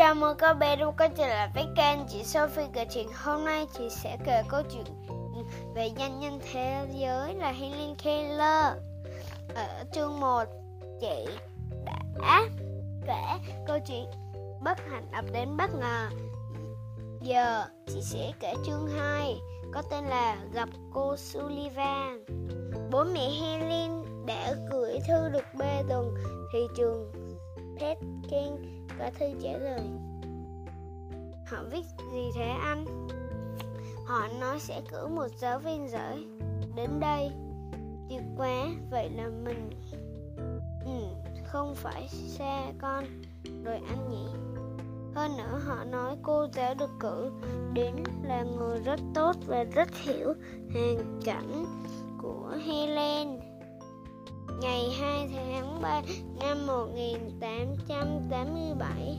chào mừng các bé đã quay trở lại với kênh. Chị Sophie kể chuyện Hôm nay. Chị sẽ kể câu chuyện về danh nhân thế giới là Helen Keller. Ở chương 1 chị đã kể câu chuyện bất hạnh ập đến bất ngờ. Giờ chị sẽ kể chương 2 có tên là Gặp cô Sullivan. Bố mẹ Helen đã gửi thư được bê tuần thị trường Peking cả thư trả lời. Họ viết gì thế anh? Họ nói sẽ cử một giáo viên giỏi đến đây. Tuyệt quá, vậy là mình. Ừ, không phải xa con rồi anh nhỉ? Hơn nữa họ nói cô giáo được cử đến là người rất tốt và rất hiểu hoàn cảnh. Ngày 2 tháng 3 năm 1887,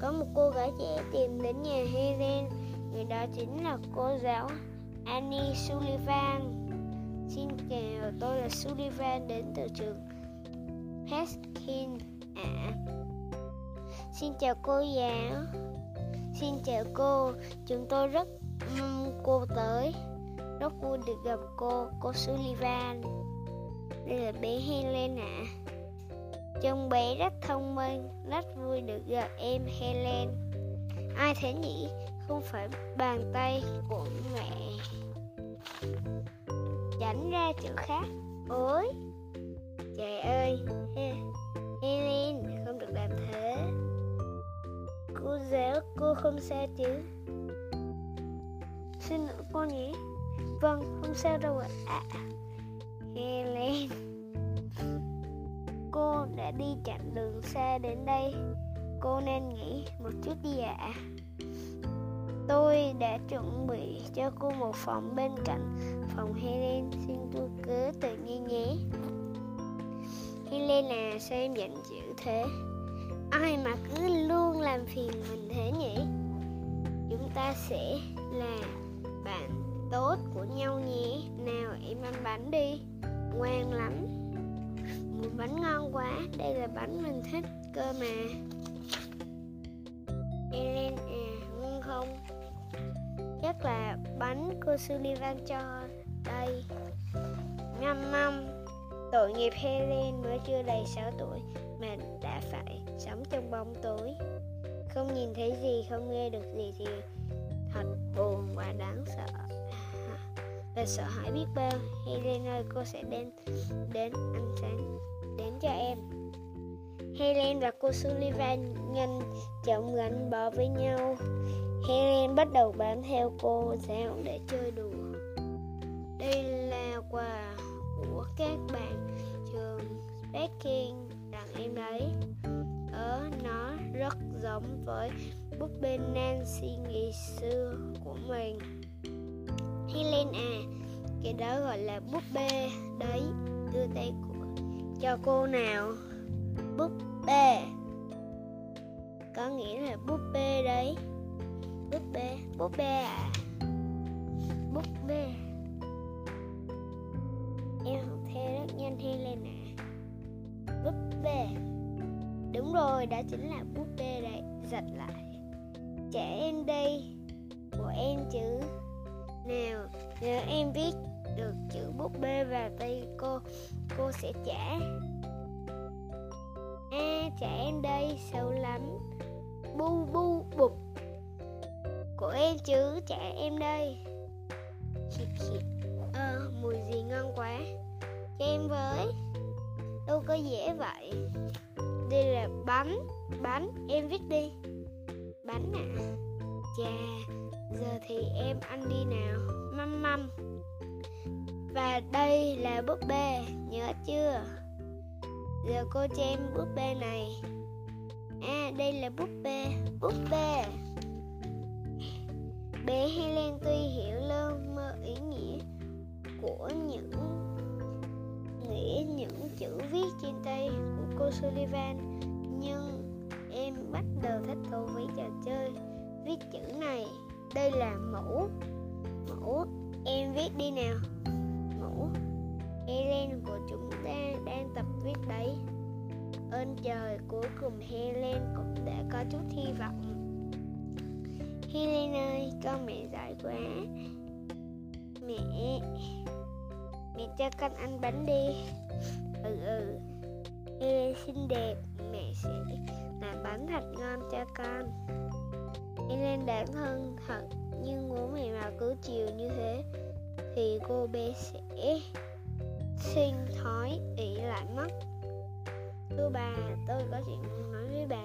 có một cô gái trẻ tìm đến nhà Helen. Người đó chính là cô giáo Annie Sullivan. Xin chào, tôi là Sullivan đến từ trường Peskin ạ. À. Xin chào cô giáo. Xin chào cô, chúng tôi rất mong cô tới. Rất vui được gặp cô, cô Sullivan. Đây là bé Helen ạ. À. Trông bé rất thông minh, rất vui được gặp em Helen. Ai thế nhỉ? Không phải bàn tay của mẹ. Tránh ra chỗ khác. Ôi! Trời ơi! Helen, không được làm thế. Cô giáo, cô không sao chứ? Xin lỗi cô nhỉ? Vâng, không sao đâu ạ. À. Helen Cô đã đi chặng đường xa đến đây. Cô nên nghỉ một chút đi ạ. À. Tôi đã chuẩn bị cho cô một phòng bên cạnh. Phòng Helen Xin cô cứ tự nhiên nhé. Helen à sao em giận dữ thế. Ai mà cứ luôn làm phiền mình thế nhỉ? Chúng ta sẽ là bạn tốt của nhau nhé Nào em ăn bánh đi. Ngoan lắm. Mùi bánh ngon quá. Đây là bánh mình thích cơ mà. Ellen à ngon không? Chắc là bánh cô Sullivan cho đây. Ngâm ngâm Tội nghiệp Helen mới chưa đầy 6 tuổi Mà đã phải sống trong bóng tối. Không nhìn thấy gì, không nghe được gì thì thật buồn và đáng sợ và sợ hãi biết bao. Helen ơi, cô sẽ đến đến ăn sáng, đến cho em. Helen và cô Sullivan nhanh chóng gắn bó với nhau. Helen bắt đầu bám theo cô giáo để chơi đùa. Đây là quà của các bạn trường Speaking tặng em đấy ở nó rất giống với búp bê Nancy ngày xưa của mình. Cái đó gọi là búp bê. Đấy Đưa tay của cho cô nào. Búp bê. Có nghĩa là búp bê đấy. Búp bê Búp bê à? Búp bê. Em học theo rất nhanh Helen à Búp bê. Đúng rồi, đó chính là búp bê đấy. Giật lại. Trẻ em đây. Của em chứ. Nào nếu em viết được chữ búp bê vào tay cô cô sẽ trả. A à, trả em đây xấu lắm. Bu bu bụp. Của em chứ trả em đây. Khịt khịt ơ ờ, à, mùi gì ngon quá. Cho em với. Đâu có dễ vậy. Đây là bánh bánh. Em viết đi. Bánh à? Chà Giờ thì em ăn đi nào. Măm măm. Và đây là búp bê, Nhớ chưa? Giờ cô cho em búp bê này. À đây là búp bê Búp bê. Bé Helen tuy hiểu lơ mơ ý nghĩa Của những, Nghĩa những chữ viết trên tay Của cô Sullivan, Nhưng em bắt đầu thích thú với trò chơi Viết chữ này. Đây là mẫu mẫu em viết đi nào. Ngủ. Helen của chúng ta đang tập viết đấy. Ơn trời, cuối cùng Helen cũng đã có chút hy vọng. Helen ơi con mẹ giỏi quá. Mẹ Mẹ cho con ăn bánh đi. Ừ ừ. Helen xinh đẹp, Mẹ sẽ làm bánh thật ngon cho con. Helen đáng hơn thật. Nhưng bố mẹ mà cứ chiều như thế Thì cô bé sẽ sinh thói ỷ lại mất. Thưa bà, tôi có chuyện muốn nói với bà.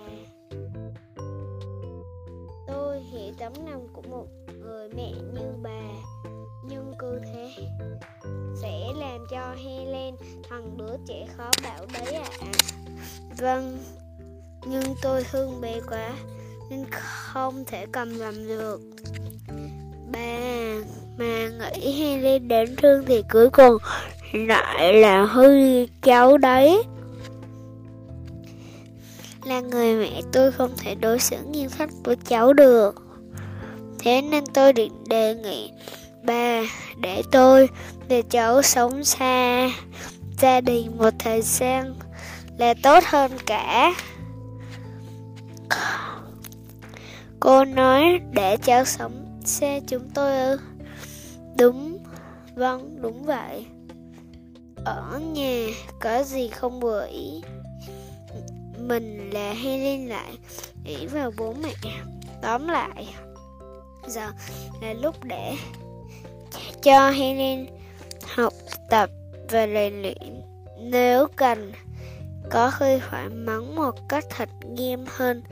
Tôi hiểu tấm lòng của một người mẹ như bà Nhưng cứ thế Sẽ làm cho Helen thằng đứa trẻ khó bảo đấy ạ. À. Vâng Nhưng tôi thương bé quá Nên không thể cầm làm được. Bà mà nghĩ Helen đến thương thì cuối cùng lại là hư cháu đấy. Là người mẹ tôi không thể đối xử nghiêm khắc với cháu được. Thế nên tôi định đề nghị bà để tôi, để cháu sống xa gia đình một thời gian là tốt hơn cả. Cô nói để cháu sống xe chúng tôi ư? Đúng vâng đúng vậy. Ở nhà có gì không vừa ý? Mình là Helen lại nghĩ vào bố mẹ. Tóm lại, giờ là lúc để cho Helen học tập và rèn luyện. Nếu cần, có khi phải mắng một cách thật nghiêm hơn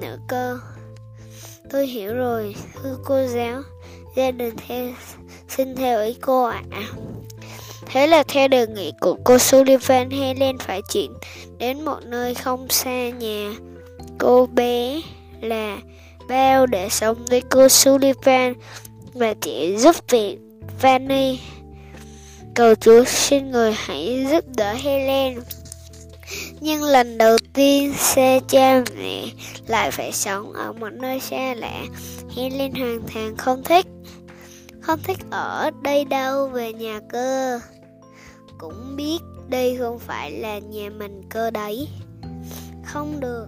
nữa cơ tôi hiểu rồi thưa cô giáo gia đình theo xin theo ý cô ạ à. Thế là theo đề nghị của cô Sullivan, Helen phải chuyển đến một nơi không xa nhà. Cô bé là bao để sống với cô Sullivan và chỉ giúp việc Vani. Cầu Chúa xin người hãy giúp đỡ Helen. Nhưng lần đầu tiên xe cha mẹ lại phải sống ở một nơi xa lạ. Helen hoàn toàn không thích. Không thích ở đây đâu về nhà cơ cũng biết đây không phải là nhà mình cơ đấy không được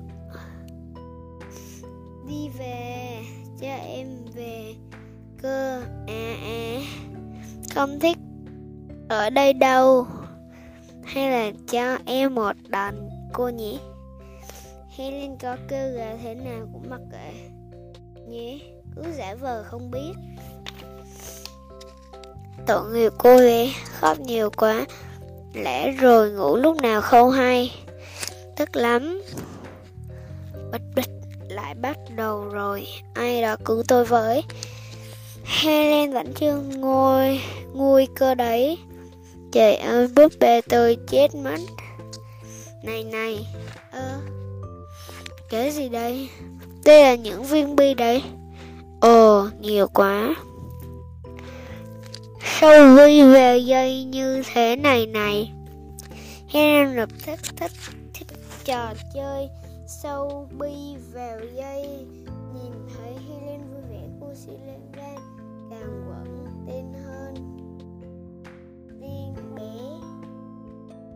đi về, cho em về cơ à à không thích ở đây đâu hay là cho em một đòn cô nhỉ? Helen có kêu gà thế nào cũng mặc kệ. Nhé cứ giả vờ không biết. Tội nghiệp cô ấy khóc nhiều quá. Lẽ rồi ngủ lúc nào không hay? Tức lắm. Bịch bịch, lại bắt đầu rồi. Ai đó cứu tôi với. Helen vẫn chưa ngồi nguôi cơ đấy trời ơi búp bê tôi chết mất. Này này ơ ờ, cái gì đây? Đây là những viên bi đấy. Ồ nhiều quá. Sao vi về dây như thế này này? Helen lập tức thích thích trò chơi sâu bi vào dây. Nhìn thấy Helen vui vẻ cô sẽ lên. Viên bé.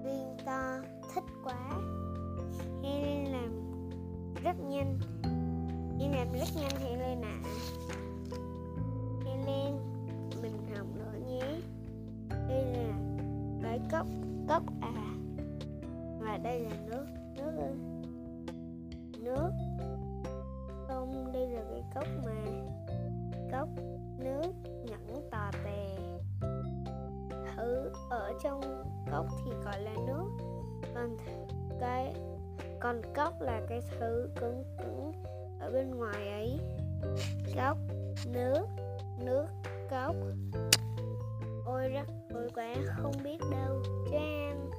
Viên to, thích quá. Helen làm rất nhanh. Em làm rất nhanh Helen ạ. À. Helen mình học nữa nhé. Đây là cái cốc cốc à. Và đây là nước. Gọi là nước. Còn cái, còn cốc là cái thứ cứng cứng ở bên ngoài ấy. Cốc, nước nước, cốc. Ôi rất, ôi quá, không biết đâu. Trang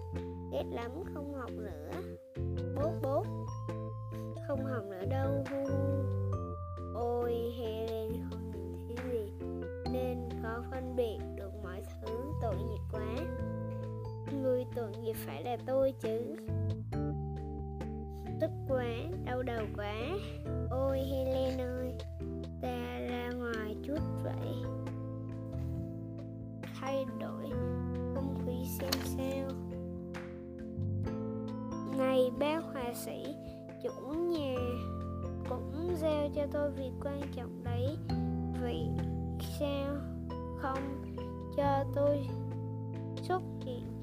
ghét lắm, không học nữa. Bố bố không học nữa đâu. Hu ôi Helen không nhìn thấy gì. Nên khó phân biệt được mọi thứ tội nghiệp quá tội nghiệp phải là tôi chứ. Tức quá, đau đầu quá. Ôi, Helen ơi, ta ra ngoài chút vậy. Thay đổi, không khí xem sao. Này, bác hòa sĩ, chủ nhà cũng giao cho tôi việc quan trọng đấy. Vì sao? Không, cho tôi xuất hiện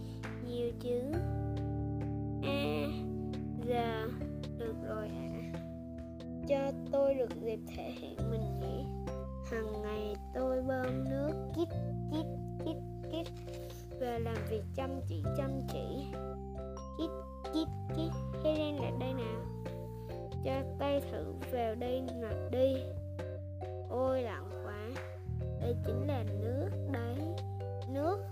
nhiêu chứ? A giờ được rồi ạ à. Cho tôi được dịp thể hiện mình nhỉ Hằng ngày tôi bơm nước, kít kít kít kít. Và làm việc chăm chỉ chăm chỉ. Kít kít kít. Helen lại đây nào Cho tay thử vào đây nè, đi. Ôi lặng quá. Đây chính là nước, đấy. Nước.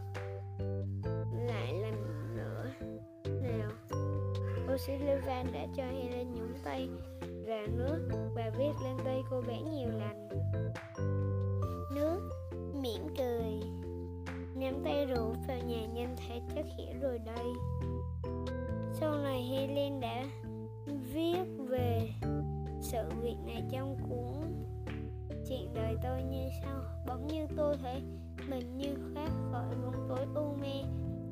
O'Sullivan đã cho Helen nhúng tay vào nước. Và viết lên tay cô bé nhiều lần. Nước, mỉm cười. Nắm tay rủ vào nhà nhanh thể chắc hiểu rồi đây. Sau này Helen đã viết về sự việc này trong cuốn chuyện đời tôi như sau. Bỗng như tôi thấy mình như thoát khỏi bóng tối u mê,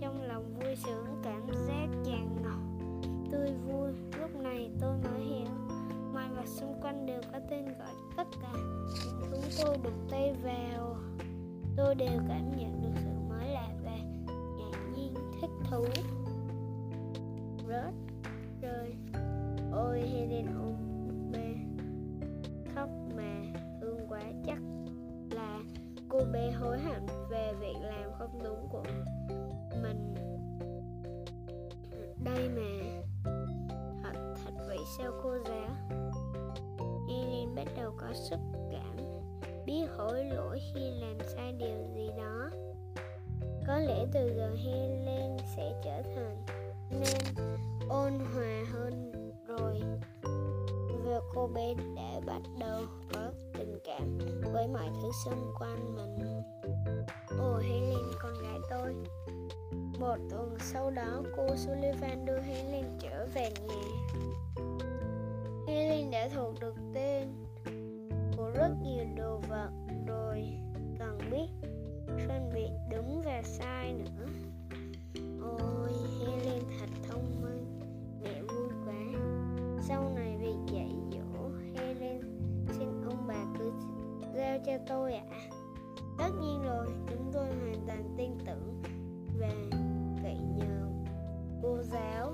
trong lòng vui sướng, cảm giác tràn tươi vui. Lúc này tôi mới hiểu. Mọi vật xung quanh đều có tên gọi tất cả. Chúng tôi đục tay vào. Tôi đều cảm nhận được sự mới lạ và ngạc nhiên, thích thú. Rớt. Rơi ôi Helen ôm bê khóc mà thương quá chắc là cô bé hối hận về việc làm không đúng của mình. Sao cô giáo Helen bắt đầu có xúc cảm biết hối, lỗi khi làm sai điều gì đó. Có lẽ từ giờ Helen sẽ trở thành nên ôn hòa hơn rồi. Và cô bé đã bắt đầu có cảm với mọi thứ xung quanh mình. Ồ Helen con gái tôi. Một tuần sau đó, cô Sullivan đưa Helen trở về nhà. Helen đã thuộc được tên. Của rất nhiều đồ vật rồi cần biết phân biệt đúng và sai nữa. Ôi Helen cho tôi ạ. À. tất nhiên rồi, chúng tôi hoàn toàn tin tưởng và cậy nhờ cô giáo.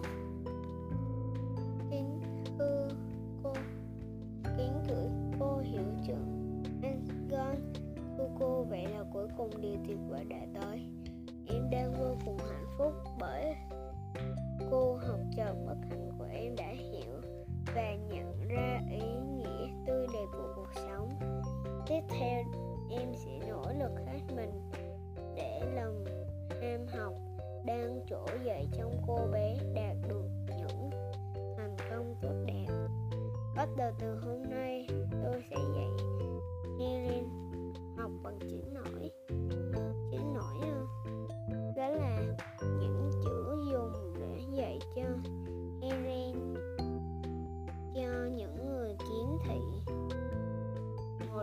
Kính thưa cô, kính gửi cô hiệu trưởng Angon thưa cô, vậy là cuối cùng điều tuyệt vời đã tới. Em đang vô cùng hạnh phúc bởi cô học trò bất hạnh của em đã hiểu và nhận ra theo em sẽ nỗ lực hết mình để lòng ham học đang trỗi dậy trong cô bé đạt được những thành công tốt đẹp. Bắt đầu từ hôm nay, tôi sẽ dạy Kirin học bằng chữ nổi.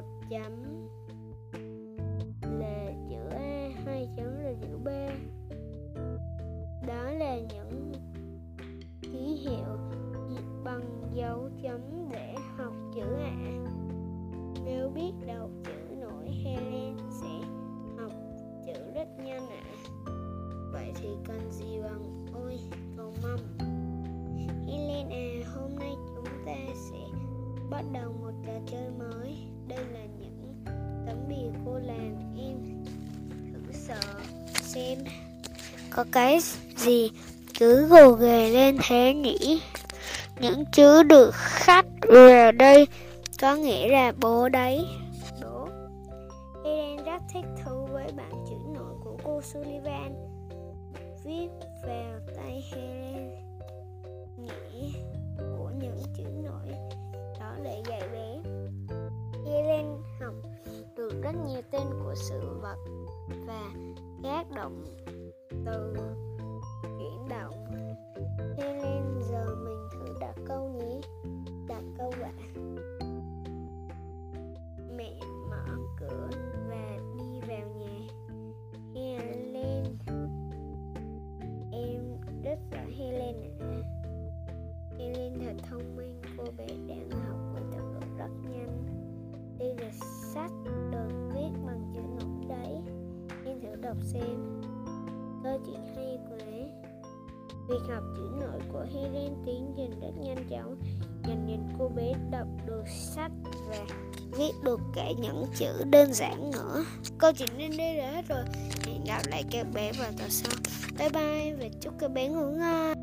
Một chấm. Là chữ A hai chấm là chữ B. Đó là những em có cái gì cứ gồ ghề lên thế nhỉ? Những chữ được khắc về đây có nghĩa là bố đấy. Bố. Eden rất thích thú với bản chữ nổi của cô Sullivan. Viết vào tay Helen. Nghĩa của những chữ nổi đó để dạy bé. Helen học được rất nhiều tên của sự vật và các động từ đọc xem câu chuyện hay quá. Việc học chữ nội của Helen tiến trình rất nhanh chóng. Nhìn nhìn cô bé đọc được sách và viết được cả những chữ đơn giản nữa. Câu chuyện đến đây đã hết rồi. Hẹn gặp lại các bé vào tuần sau. Bye bye và chúc các bé ngủ ngon.